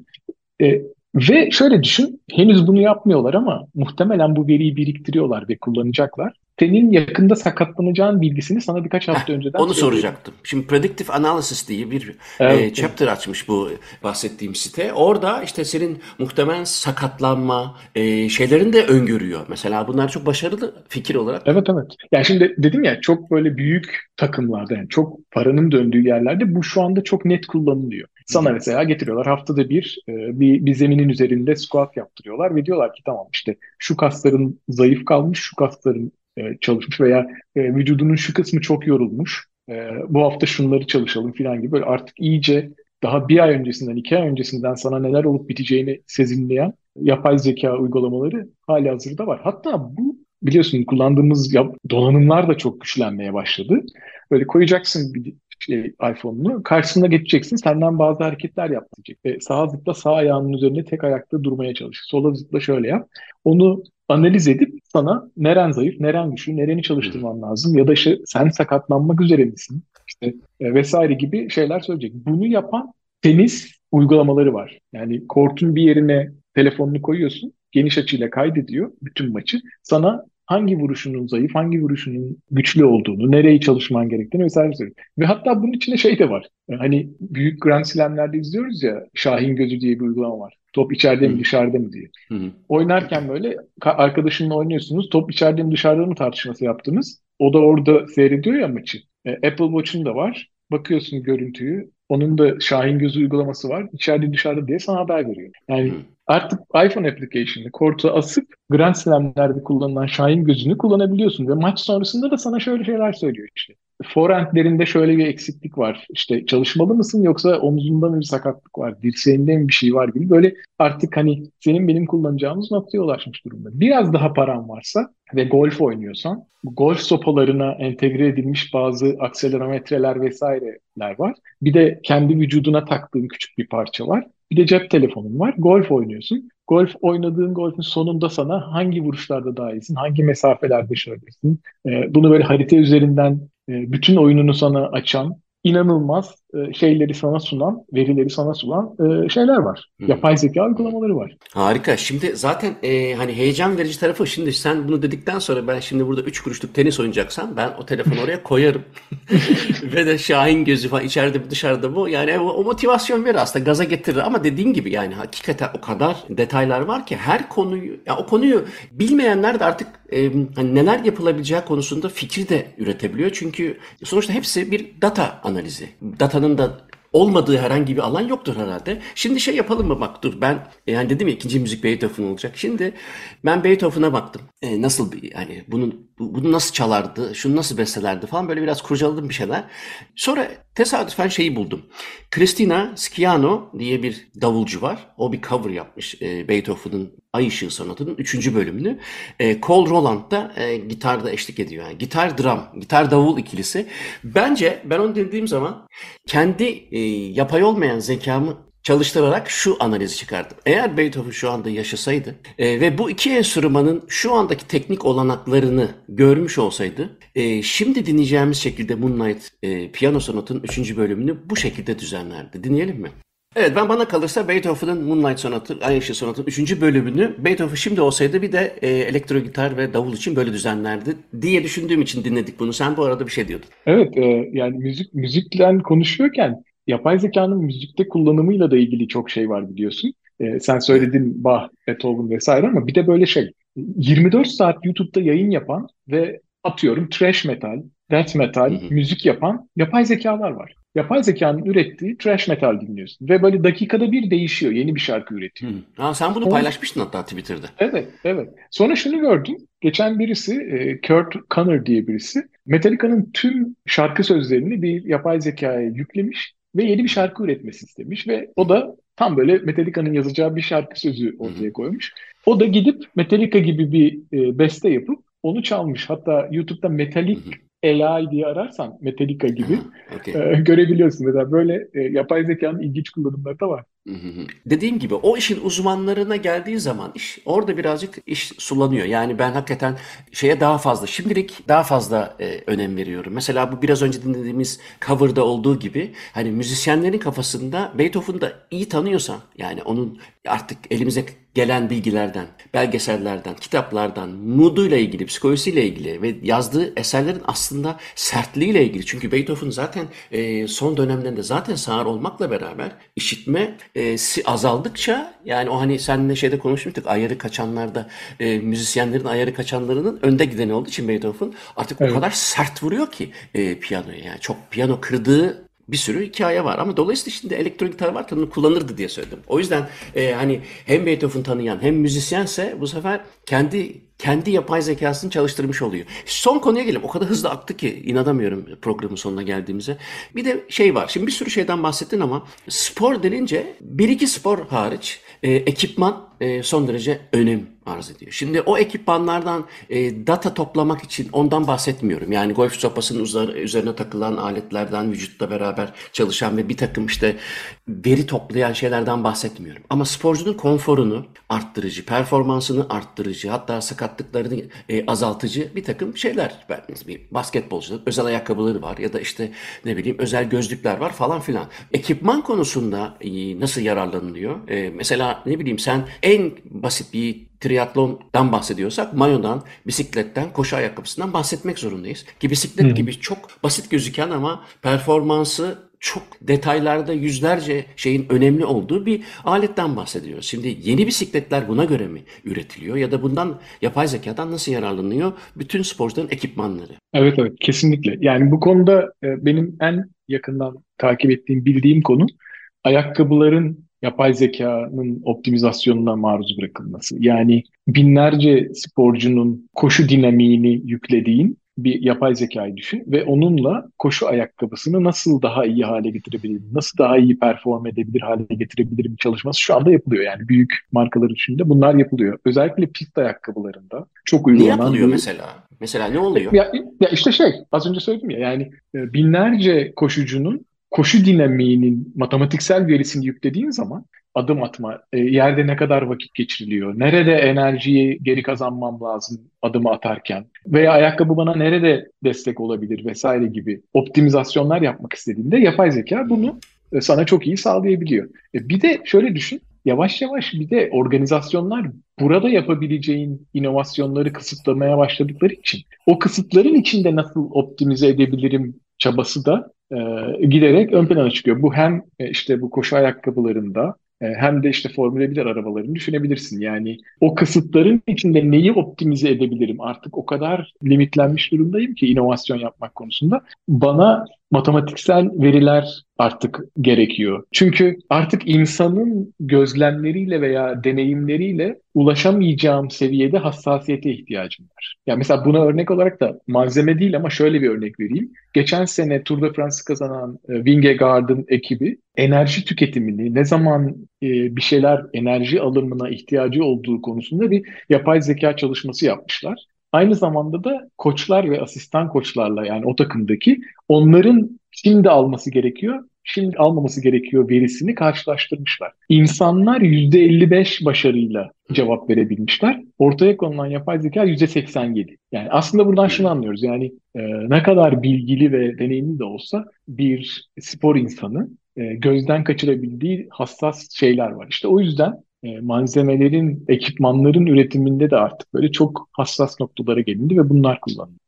E, ve şöyle düşün, henüz bunu yapmıyorlar ama muhtemelen bu veriyi biriktiriyorlar ve kullanacaklar senin yakında sakatlanacağın bilgisini sana birkaç hafta Heh, önceden Onu soracaktım. Şimdi Predictive Analysis diye bir evet. e, chapter açmış bu bahsettiğim site. Orada işte senin muhtemelen sakatlanma e, şeylerini de öngörüyor. Mesela bunlar çok başarılı fikir olarak. Evet evet. Yani şimdi dedim ya çok böyle büyük takımlarda yani çok paranın döndüğü yerlerde bu şu anda çok net kullanılıyor. Sana mesela getiriyorlar haftada bir, e, bir bir zeminin üzerinde squat yaptırıyorlar ve diyorlar ki tamam işte şu kasların zayıf kalmış, şu kasların e, çalışmış veya e, vücudunun şu kısmı çok yorulmuş. Bu hafta şunları çalışalım falan gibi böyle artık iyice daha bir ay öncesinden, iki ay öncesinden sana neler olup biteceğini sezinleyen yapay zeka uygulamaları hali hazırda var. Hatta bu biliyorsun kullandığımız donanımlar da çok güçlenmeye başladı. Böyle koyacaksın bir şey, iPhone'unu karşısına geçeceksin senden bazı hareketler yaptıracak. E, sağa zıpla sağ ayağının üzerinde tek ayakta durmaya çalış. Sola zıpla şöyle yap. Onu analiz edip sana neren zayıf, neren güçlü, nereni çalıştırman lazım ya da işte sen sakatlanmak üzere misin? İşte e, vesaire gibi şeyler söyleyecek. Bunu yapan tenis uygulamaları var. Yani kortun bir yerine telefonunu koyuyorsun, geniş açıyla kaydediyor bütün maçı. Sana hangi vuruşunun zayıf, hangi vuruşunun güçlü olduğunu, nereyi çalışman gerektiğini vesaire söylüyor. Ve hatta bunun içinde şey de var. Hani büyük Grand Slam'lerde izliyoruz ya Şahin Gözü diye bir uygulama var. Top içeride mi dışarıda mı diye. Hı hı. Oynarken böyle arkadaşınla oynuyorsunuz. Top içeride mi dışarıda mı tartışması yaptınız. O da orada seyrediyor ya maçı. E, Apple Watch'un da var. Bakıyorsun görüntüyü. Onun da Şahin Gözü uygulaması var. İçeride dışarıda diye sana haber veriyor. Yani hı. artık iPhone application'ı korta asıp Grand Slam'lerde kullanılan Şahin Gözü'nü kullanabiliyorsun. Ve maç sonrasında da sana şöyle şeyler söylüyor işte forentlerinde şöyle bir eksiklik var. İşte çalışmalı mısın yoksa omzunda mı bir sakatlık var, dirseğinde mi bir şey var gibi böyle artık hani senin benim kullanacağımız noktaya ulaşmış durumda. Biraz daha paran varsa ve golf oynuyorsan golf sopalarına entegre edilmiş bazı akselerometreler vesaireler var. Bir de kendi vücuduna taktığın küçük bir parça var. Bir de cep telefonun var. Golf oynuyorsun. Golf oynadığın golfün sonunda sana hangi vuruşlarda daha iyisin, hangi mesafelerde başarabilirsin. Ee, bunu böyle harita üzerinden e, bütün oyununu sana açan inanılmaz şeyleri sana sunan, verileri sana sunan e, şeyler var. Hı. Yapay zeka uygulamaları var. Harika. Şimdi zaten e, hani heyecan verici tarafı şimdi sen bunu dedikten sonra ben şimdi burada 3 kuruşluk tenis oynayacaksam ben o telefonu oraya koyarım. Ve de Şahin gözü falan içeride dışarıda bu. Yani o, o motivasyon verir aslında gaza getirir ama dediğin gibi yani hakikaten o kadar detaylar var ki her konuyu ya o konuyu bilmeyenler de artık e, hani neler yapılabileceği konusunda fikir de üretebiliyor. Çünkü sonuçta hepsi bir data analizi. Datanın da olmadığı herhangi bir alan yoktur herhalde. Şimdi şey yapalım mı bak dur ben yani dedim ya ikinci müzik Beethoven olacak. Şimdi ben Beethoven'a baktım. E, nasıl bir yani bunun bunu nasıl çalardı, şunu nasıl bestelerdi falan böyle biraz kurcaladım bir şeyler. Sonra tesadüfen şeyi buldum. Christina Sciano diye bir davulcu var. O bir cover yapmış e, Beethoven'ın Ay Işığı Sanatı'nın 3. bölümünü. E, Cole Roland da e, gitarda eşlik ediyor. Yani gitar dram, gitar davul ikilisi. Bence ben onu dediğim zaman kendi e, yapay olmayan zekamı çalıştırarak şu analizi çıkardım. Eğer Beethoven şu anda yaşasaydı e, ve bu iki enstrümanın şu andaki teknik olanaklarını görmüş olsaydı e, şimdi dinleyeceğimiz şekilde Moonlight e, piyano sonatının 3. bölümünü bu şekilde düzenlerdi. Dinleyelim mi? Evet ben bana kalırsa Beethoven'ın Moonlight Sonatı, Ay Işığı Sonatı'nın 3. bölümünü Beethoven şimdi olsaydı bir de e, elektro gitar ve davul için böyle düzenlerdi diye düşündüğüm için dinledik bunu. Sen bu arada bir şey diyordun. Evet e, yani müzik müzikle konuşuyorken yapay zekanın müzikte kullanımıyla da ilgili çok şey var biliyorsun. E, sen söyledin Bach, Beethoven vesaire ama bir de böyle şey 24 saat YouTube'da yayın yapan ve atıyorum trash metal, death metal, hı hı. müzik yapan yapay zekalar var. Yapay zekanın ürettiği trash metal dinliyorsun. Ve böyle dakikada bir değişiyor. Yeni bir şarkı üretiyor. Hmm. Ha, sen bunu paylaşmıştın hatta Twitter'da. Evet, evet. Sonra şunu gördüm. Geçen birisi, e, Kurt Connor diye birisi, Metallica'nın tüm şarkı sözlerini bir yapay zekaya yüklemiş ve yeni bir şarkı üretmesi istemiş ve o da tam böyle Metallica'nın yazacağı bir şarkı sözü ortaya koymuş. O da gidip Metallica gibi bir e, beste yapıp onu çalmış. Hatta YouTube'da Metallic AI diye ararsan Metallica gibi okay. e, görebiliyorsun. Mesela böyle e, yapay zekanın ilginç kullanımları da var. Dediğim gibi o işin uzmanlarına geldiği zaman iş orada birazcık iş sulanıyor. Yani ben hakikaten şeye daha fazla şimdilik daha fazla e, önem veriyorum. Mesela bu biraz önce dinlediğimiz cover'da olduğu gibi hani müzisyenlerin kafasında Beethoven'ı da iyi tanıyorsan yani onun artık elimize gelen bilgilerden, belgesellerden, kitaplardan, mooduyla ilgili, psikolojisiyle ilgili ve yazdığı eserlerin aslında sertliğiyle ilgili. Çünkü Beethoven zaten e, son dönemlerinde zaten sağır olmakla beraber işitme e, azaldıkça yani o hani seninle şeyde konuşmuştuk ayarı kaçanlarda e, müzisyenlerin ayarı kaçanlarının önde gideni olduğu için Beethoven artık evet. o kadar sert vuruyor ki e, piyanoya yani çok piyano kırdığı bir sürü hikaye var ama dolayısıyla şimdi elektro gitar varken onu kullanırdı diye söyledim. O yüzden e, hani hem Beethoven tanıyan hem müzisyense bu sefer kendi kendi yapay zekasını çalıştırmış oluyor. Son konuya gelelim. O kadar hızlı aktı ki inanamıyorum programın sonuna geldiğimize. Bir de şey var. Şimdi bir sürü şeyden bahsettin ama spor denince bir iki spor hariç e, ekipman e, son derece önem arz ediyor. Şimdi o ekipmanlardan e, data toplamak için ondan bahsetmiyorum. Yani golf sopasının üzerine takılan aletlerden vücutla beraber çalışan ve bir takım işte veri toplayan şeylerden bahsetmiyorum. Ama sporcunun konforunu arttırıcı, performansını arttırıcı, hatta sakatlıklarını e, azaltıcı bir takım şeyler. Ben, bir basketbolcuların özel ayakkabıları var ya da işte ne bileyim özel gözlükler var falan filan. Ekipman konusunda e, nasıl yararlanılıyor? E, mesela ne bileyim sen en basit bir triatlondan bahsediyorsak mayodan, bisikletten, koşu ayakkabısından bahsetmek zorundayız. Ki bisiklet Hı. gibi çok basit gözüken ama performansı çok detaylarda yüzlerce şeyin önemli olduğu bir aletten bahsediyoruz. Şimdi yeni bisikletler buna göre mi üretiliyor ya da bundan yapay zekadan nasıl yararlanıyor bütün sporcuların ekipmanları? Evet evet kesinlikle. Yani bu konuda e, benim en yakından takip ettiğim bildiğim konu ayakkabıların yapay zekanın optimizasyonuna maruz bırakılması. Yani binlerce sporcunun koşu dinamiğini yüklediğin bir yapay zekayı düşün ve onunla koşu ayakkabısını nasıl daha iyi hale getirebilirim, nasıl daha iyi perform edebilir hale getirebilirim çalışması şu anda yapılıyor. Yani büyük markalar içinde bunlar yapılıyor. Özellikle pist ayakkabılarında çok uygulanan... Ne yapılıyor bir... mesela? Mesela ne oluyor? Ya, ya işte şey az önce söyledim ya yani e, binlerce koşucunun koşu dinamiğinin matematiksel verisini yüklediğin zaman adım atma, e, yerde ne kadar vakit geçiriliyor, nerede enerjiyi geri kazanmam lazım adımı atarken veya ayakkabı bana nerede destek olabilir vesaire gibi optimizasyonlar yapmak istediğinde yapay zeka bunu e, sana çok iyi sağlayabiliyor. E, bir de şöyle düşün, yavaş yavaş bir de organizasyonlar burada yapabileceğin inovasyonları kısıtlamaya başladıkları için o kısıtların içinde nasıl optimize edebilirim çabası da e, giderek ön plana çıkıyor. Bu hem e, işte bu koşu ayakkabılarında e, hem de işte Formula 1 arabalarını düşünebilirsin. Yani o kısıtların içinde neyi optimize edebilirim? Artık o kadar limitlenmiş durumdayım ki inovasyon yapmak konusunda. Bana matematiksel veriler artık gerekiyor. Çünkü artık insanın gözlemleriyle veya deneyimleriyle ulaşamayacağım seviyede hassasiyete ihtiyacım var. Yani mesela buna örnek olarak da malzeme değil ama şöyle bir örnek vereyim. Geçen sene Tour de France kazanan e, Vingegaard'ın ekibi enerji tüketimini, ne zaman e, bir şeyler enerji alımına ihtiyacı olduğu konusunda bir yapay zeka çalışması yapmışlar. Aynı zamanda da koçlar ve asistan koçlarla yani o takımdaki onların şimdi alması gerekiyor, şimdi almaması gerekiyor verisini karşılaştırmışlar. İnsanlar %55 başarıyla cevap verebilmişler. Ortaya konulan yapay zeka %87. Yani aslında buradan şunu anlıyoruz. Yani e, ne kadar bilgili ve deneyimli de olsa bir spor insanı e, gözden kaçırabildiği hassas şeyler var. İşte o yüzden e, malzemelerin, ekipmanların üretiminde de artık böyle çok hassas noktalara gelindi ve bunlar kullanılıyor.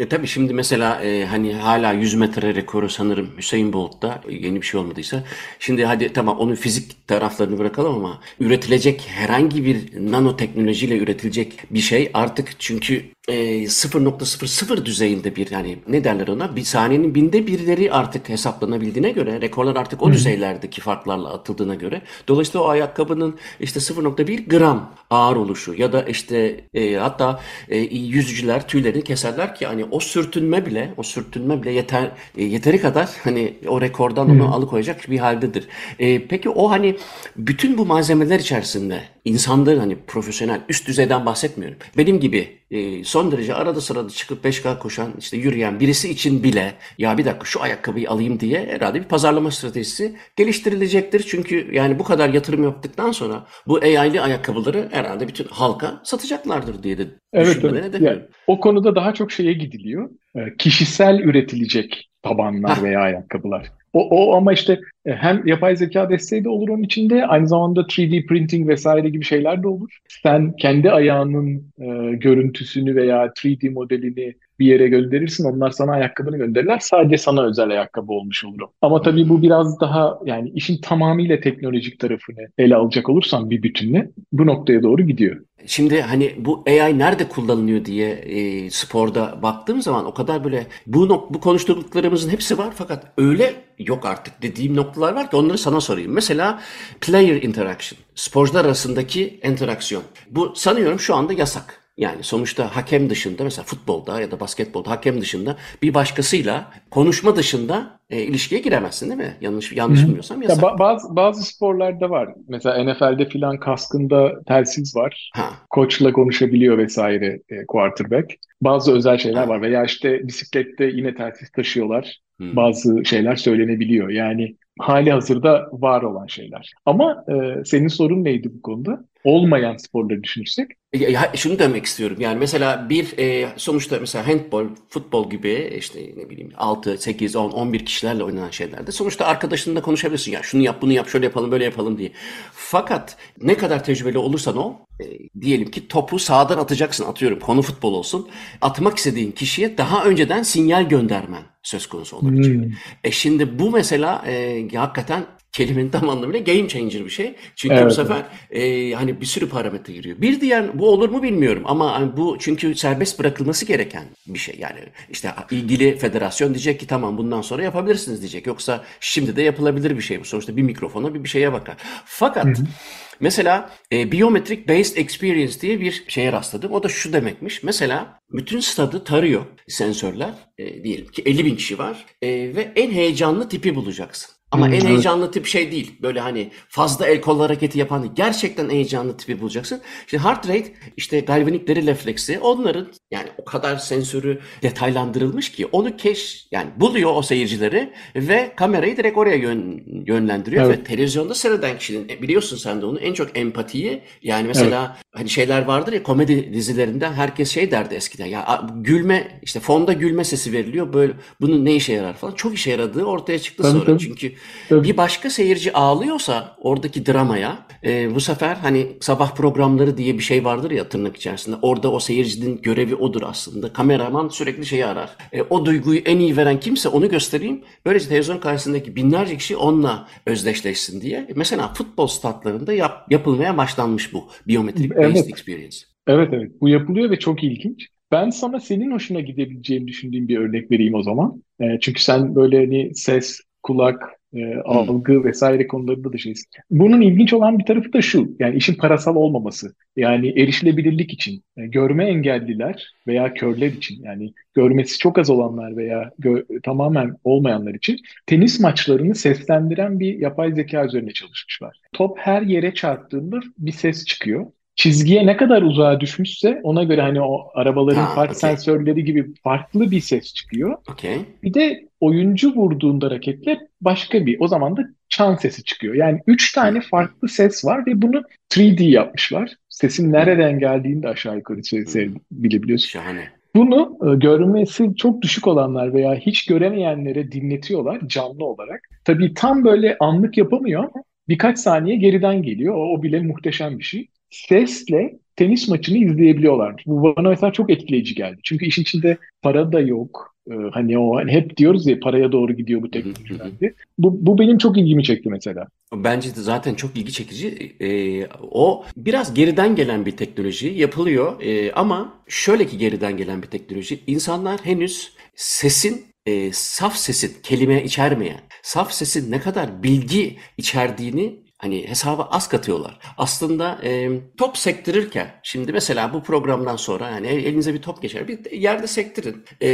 E tabii şimdi mesela e, hani hala 100 metre rekoru sanırım Hüseyin Bolt'ta e, yeni bir şey olmadıysa. Şimdi hadi tamam onun fizik taraflarını bırakalım ama üretilecek herhangi bir nanoteknolojiyle üretilecek bir şey artık çünkü e, 0.00 düzeyinde bir yani ne derler ona bir saniyenin binde birleri artık hesaplanabildiğine göre rekorlar artık o düzeylerdeki farklarla atıldığına göre dolayısıyla o ayakkabının işte 0.1 gram ağır oluşu ya da işte e, hatta e, yüzücüler tüylerini keserler ki hani o sürtünme bile o sürtünme bile yeter e, yeteri kadar hani o rekordan onu alıkoyacak bir haldedir. E, peki o hani bütün bu malzemeler içerisinde insanların hani profesyonel üst düzeyden bahsetmiyorum. Benim gibi e, son derece arada sırada çıkıp 5K koşan işte yürüyen birisi için bile ya bir dakika şu ayakkabıyı alayım diye herhalde bir pazarlama stratejisi geliştirilecektir. Çünkü yani bu kadar yatırım yaptıktan sonra bu AI'li ayakkabıları herhalde bütün halka satacaklardır diye de evet, evet. Yani, o konuda daha çok şeye gidiliyor. E, kişisel üretilecek tabanlar veya ayakkabılar. O, o ama işte e, hem yapay zeka desteği de olur onun içinde aynı zamanda 3D printing vesaire gibi şeyler de olur. Sen kendi ayağının e, görüntüsünü veya 3D modelini bir yere gönderirsin. Onlar sana ayakkabını gönderirler. Sadece sana özel ayakkabı olmuş olur. Ama tabii bu biraz daha yani işin tamamıyla teknolojik tarafını ele alacak olursan bir bütünle bu noktaya doğru gidiyor. Şimdi hani bu AI nerede kullanılıyor diye e, sporda baktığım zaman o kadar böyle bu bu konuştuklarımızın hepsi var fakat öyle yok artık dediğim noktalar var ki onları sana sorayım. Mesela player interaction, sporcular arasındaki interaksiyon. Bu sanıyorum şu anda yasak. Yani sonuçta hakem dışında mesela futbolda ya da basketbolda hakem dışında bir başkasıyla konuşma dışında e, ilişkiye giremezsin değil mi? Yanlış yanlış bilmiyorsam yasak. Ya bazı bazı sporlarda var. Mesela NFL'de filan kaskında telsiz var. Ha. Koçla konuşabiliyor vesaire e, quarterback. Bazı özel şeyler ha. var veya işte bisiklette yine telsiz taşıyorlar. Hmm. Bazı şeyler söylenebiliyor. Yani hali hazırda var olan şeyler. Ama e, senin sorun neydi bu konuda? Olmayan sporları düşünürsek? Ya, ya, şunu demek istiyorum. Yani mesela bir e, sonuçta mesela handball, futbol gibi işte ne bileyim 6, 8, 10, 11 kişilerle oynanan şeylerde sonuçta arkadaşınla konuşabilirsin. Ya şunu yap, bunu yap, şöyle yapalım, böyle yapalım diye. Fakat ne kadar tecrübeli olursan ol, e, diyelim ki topu sağdan atacaksın atıyorum konu futbol olsun. Atmak istediğin kişiye daha önceden sinyal göndermen söz konusu olabilir. Hmm. E şimdi bu mesela e, hakikaten kelimenin tam anlamıyla game changer bir şey. Çünkü evet. bu sefer e, hani bir sürü parametre giriyor. Bir diğer bu olur mu bilmiyorum ama hani bu çünkü serbest bırakılması gereken bir şey. Yani işte ilgili federasyon diyecek ki tamam bundan sonra yapabilirsiniz diyecek. Yoksa şimdi de yapılabilir bir şey bu. Sonuçta bir mikrofona bir bir şeye bakar. Fakat hı hı. Mesela e, Biometric Based Experience diye bir şeye rastladım. O da şu demekmiş. Mesela bütün stadı tarıyor sensörler. E, diyelim ki 50 bin kişi var. E, ve en heyecanlı tipi bulacaksın. Ama hmm, en heyecanlı evet. tip şey değil. Böyle hani fazla el kol hareketi yapan. Gerçekten heyecanlı tipi bulacaksın. İşte heart rate, işte galvanik deri refleksi onların yani o kadar sensörü detaylandırılmış ki onu keş yani buluyor o seyircileri ve kamerayı direkt oraya yön, yönlendiriyor evet. ve televizyonda seyreden kişinin e, biliyorsun sen de onu en çok empatiyi yani mesela evet. hani şeyler vardır ya komedi dizilerinde herkes şey derdi eskiden ya gülme işte fonda gülme sesi veriliyor böyle bunun ne işe yarar falan çok işe yaradığı ortaya çıktı tabii, sonra tabii. çünkü tabii. bir başka seyirci ağlıyorsa oradaki dramaya e, bu sefer hani sabah programları diye bir şey vardır ya tırnak içerisinde orada o seyircinin görevi odur aslında kameraman sürekli şeyi arar e, o duyguyu en iyi veren kimse onu göstereyim böylece televizyon karşısındaki binlerce kişi onunla özdeşleşsin diye mesela futbol statlarında yap, yapılmaya başlanmış bu biometrik evet. based experience. Evet evet bu yapılıyor ve çok ilginç. Ben sana senin hoşuna gidebileceğini düşündüğüm bir örnek vereyim o zaman. E, çünkü sen böyle hani ses, kulak, e, hmm. algı vesaire konularında da şeysin. Bunun ilginç olan bir tarafı da şu. Yani işin parasal olmaması. Yani erişilebilirlik için. Yani görme engelliler veya körler için yani görmesi çok az olanlar veya gö- tamamen olmayanlar için tenis maçlarını seslendiren bir yapay zeka üzerine çalışmışlar. Top her yere çarptığında bir ses çıkıyor çizgiye ne kadar uzağa düşmüşse ona göre hani o arabaların ha, park okay. sensörleri gibi farklı bir ses çıkıyor. Okay. Bir de oyuncu vurduğunda raketle başka bir o zaman da çan sesi çıkıyor. Yani üç tane farklı ses var ve bunu 3D yapmışlar. Sesin nereden geldiğini de aşağı yukarı bilebiliyorsun. Şahane. Bunu e, görmesi çok düşük olanlar veya hiç göremeyenlere dinletiyorlar canlı olarak. Tabii tam böyle anlık yapamıyor ama birkaç saniye geriden geliyor. O, o bile muhteşem bir şey sesle tenis maçını izleyebiliyorlar. Bu bana mesela çok etkileyici geldi. Çünkü işin içinde para da yok. Ee, hani o hani hep diyoruz ya paraya doğru gidiyor bu teknolojilerde. bu, bu benim çok ilgimi çekti mesela. Bence de zaten çok ilgi çekici. Ee, o biraz geriden gelen bir teknoloji yapılıyor. Ee, ama şöyle ki geriden gelen bir teknoloji. İnsanlar henüz sesin e, saf sesin kelime içermeyen, saf sesin ne kadar bilgi içerdiğini hani hesaba az katıyorlar. Aslında e, top sektirirken şimdi mesela bu programdan sonra yani elinize bir top geçer bir yerde sektirin. E,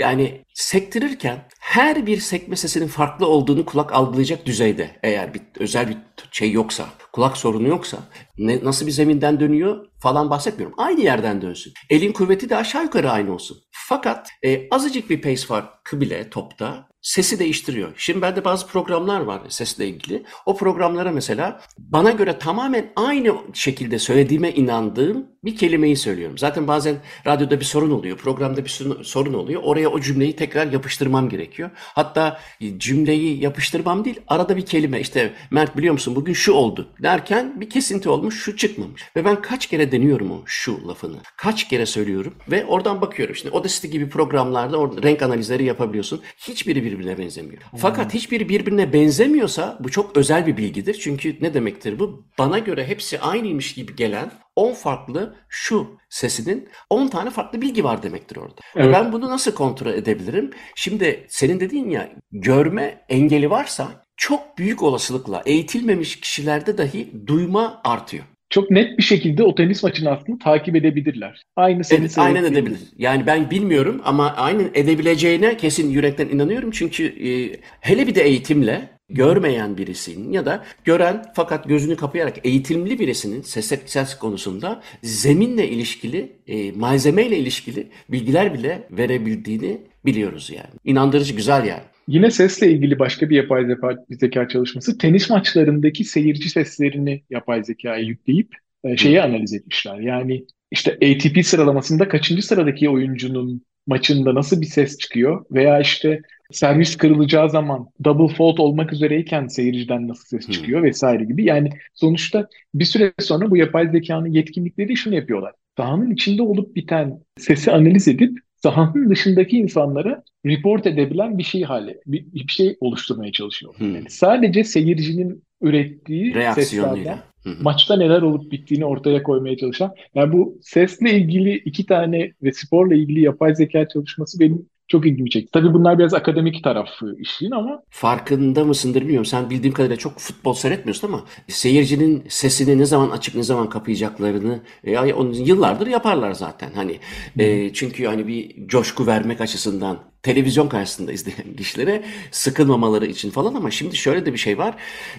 yani sektirirken her bir sekme sesinin farklı olduğunu kulak algılayacak düzeyde eğer bir özel bir şey yoksa, kulak sorunu yoksa ne, nasıl bir zeminden dönüyor falan bahsetmiyorum. Aynı yerden dönsün. Elin kuvveti de aşağı yukarı aynı olsun. Fakat e, azıcık bir pace farkı bile topta sesi değiştiriyor. Şimdi bende bazı programlar var sesle ilgili. O programlara mesela bana göre tamamen aynı şekilde söylediğime inandığım bir kelimeyi söylüyorum. Zaten bazen radyoda bir sorun oluyor, programda bir sorun oluyor. Oraya o cümleyi tekrar yapıştırmam gerekiyor. Hatta cümleyi yapıştırmam değil, arada bir kelime işte Mert biliyor musun bugün şu oldu derken bir kesinti olmuş, şu çıkmamış. Ve ben kaç kere deniyorum o şu lafını. Kaç kere söylüyorum ve oradan bakıyorum. Şimdi Audacity gibi programlarda orada renk analizleri yapabiliyorsun. Hiçbiri birbirine benzemiyor. Fakat hiçbiri birbirine benzemiyorsa bu çok özel bir bilgidir. Çünkü ne demektir bu? Bana göre hepsi aynıymış gibi gelen 10 farklı şu sesinin 10 tane farklı bilgi var demektir orada. Evet. Ben bunu nasıl kontrol edebilirim? Şimdi senin dediğin ya görme engeli varsa çok büyük olasılıkla eğitilmemiş kişilerde dahi duyma artıyor çok net bir şekilde o tenis maçını aslında takip edebilirler. Aynı senin evet, aynen edebilir. Yani ben bilmiyorum ama aynen edebileceğine kesin yürekten inanıyorum. Çünkü e, hele bir de eğitimle görmeyen birisinin ya da gören fakat gözünü kapayarak eğitimli birisinin ses, ses konusunda zeminle ilişkili, e, malzemeyle ilişkili bilgiler bile verebildiğini biliyoruz yani. İnandırıcı güzel yani. Yine sesle ilgili başka bir yapay zeka çalışması tenis maçlarındaki seyirci seslerini yapay zekaya yükleyip e, şeyi analiz etmişler. Yani işte ATP sıralamasında kaçıncı sıradaki oyuncunun maçında nasıl bir ses çıkıyor veya işte servis kırılacağı zaman double fault olmak üzereyken seyirciden nasıl ses çıkıyor hmm. vesaire gibi. Yani sonuçta bir süre sonra bu yapay zekanın yetkinlikleri şunu yapıyorlar. Sahanın içinde olup biten sesi analiz edip sahanın dışındaki insanlara report edebilen bir şey hali, bir, bir şey oluşturmaya çalışıyor. Hmm. Yani sadece seyircinin ürettiği seslerden maçta neler olup bittiğini ortaya koymaya çalışan. Yani bu sesle ilgili iki tane ve sporla ilgili yapay zeka çalışması benim çok ilgimi çekti. Tabii bunlar biraz akademik tarafı işin ama. Farkında mısındır bilmiyorum. Sen bildiğim kadarıyla çok futbol seyretmiyorsun ama seyircinin sesini ne zaman açık ne zaman kapayacaklarını e, onu yıllardır yaparlar zaten. Hani e, çünkü hani bir coşku vermek açısından televizyon karşısında izleyen kişilere sıkılmamaları için falan ama şimdi şöyle de bir şey var.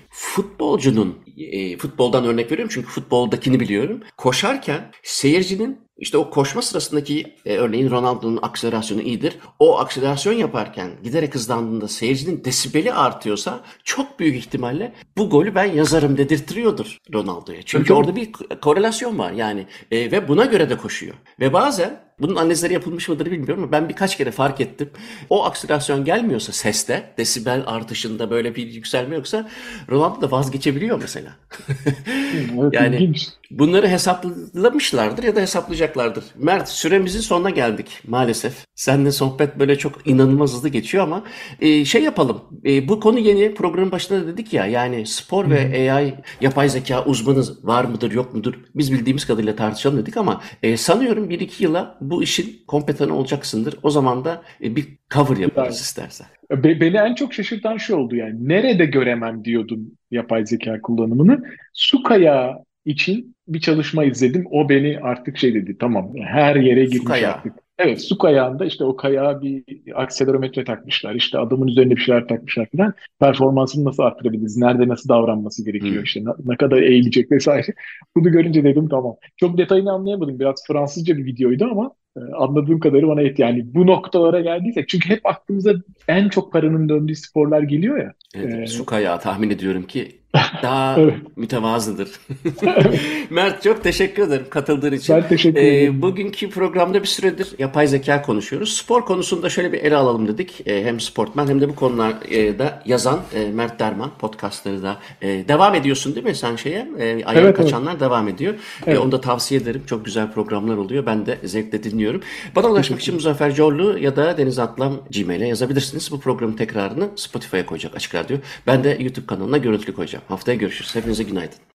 Futbolcunun e, futboldan örnek veriyorum çünkü futboldakini biliyorum. Koşarken seyircinin işte o koşma sırasındaki e, örneğin Ronaldo'nun akselerasyonu iyidir. O akselerasyon yaparken giderek hızlandığında seyircinin desibeli artıyorsa çok büyük ihtimalle bu golü ben yazarım dedirtiyordur Ronaldo'ya. Çünkü Tabii. orada bir korelasyon var yani e, ve buna göre de koşuyor. Ve bazen bunun analizleri yapılmış mıdır bilmiyorum ama ben birkaç kere fark ettim. O akselerasyon gelmiyorsa seste, desibel artışında böyle bir yükselme yoksa Ronaldo da vazgeçebiliyor mesela. yani bunları hesaplamışlardır ya da hesaplayacaklardır. Mert süremizin sonuna geldik maalesef. Seninle sohbet böyle çok inanılmaz hızlı geçiyor ama e, şey yapalım. E, bu konu yeni programın başında da dedik ya yani spor ve AI yapay zeka uzmanı var mıdır yok mudur? Biz bildiğimiz kadarıyla tartışalım dedik ama e, sanıyorum 1-2 yıla bu işin kompetanı olacaksındır. O zaman da e, bir cover yaparız yani, istersen. Be, beni en çok şaşırtan şu oldu yani. Nerede göremem diyordum yapay zeka kullanımını. Su kayağı için bir çalışma izledim. O beni artık şey dedi. Tamam her yere girmiş artık. Evet su kayağında işte o kayağa bir akselerometre takmışlar. İşte adamın üzerine bir şeyler takmışlar falan. Performansını nasıl arttırabiliriz? Nerede nasıl davranması gerekiyor? Hmm. İşte ne, ne kadar eğilecek vesaire. Bunu görünce dedim tamam. Çok detayını anlayamadım. Biraz Fransızca bir videoydu ama e, anladığım kadarı bana yetti. Yani bu noktalara geldiysek çünkü hep aklımıza en çok paranın döndüğü sporlar geliyor ya. Evet, ee, su kayağı tahmin ediyorum ki daha mütevazıdır. Mert çok teşekkür ederim katıldığın için. Ben teşekkür ederim. Ee, bugünkü programda bir süredir yapay zeka konuşuyoruz. Spor konusunda şöyle bir ele alalım dedik. Ee, hem sportman hem de bu konularda yazan e, Mert Derman podcastları da e, devam ediyorsun değil mi sen şeye? E, ayağa evet, kaçanlar evet. devam ediyor. Evet. E, onu da tavsiye ederim. Çok güzel programlar oluyor. Ben de zevkle dinliyorum. Bana ulaşmak için Muzaffer Corlu ya da Deniz Atlam Gmail'e yazabilirsiniz. Bu programın tekrarını Spotify'a koyacak Açık Radyo. Ben de YouTube kanalına görüntülü koyacağım. Haftaya görüşürüz. Hepinize günaydın.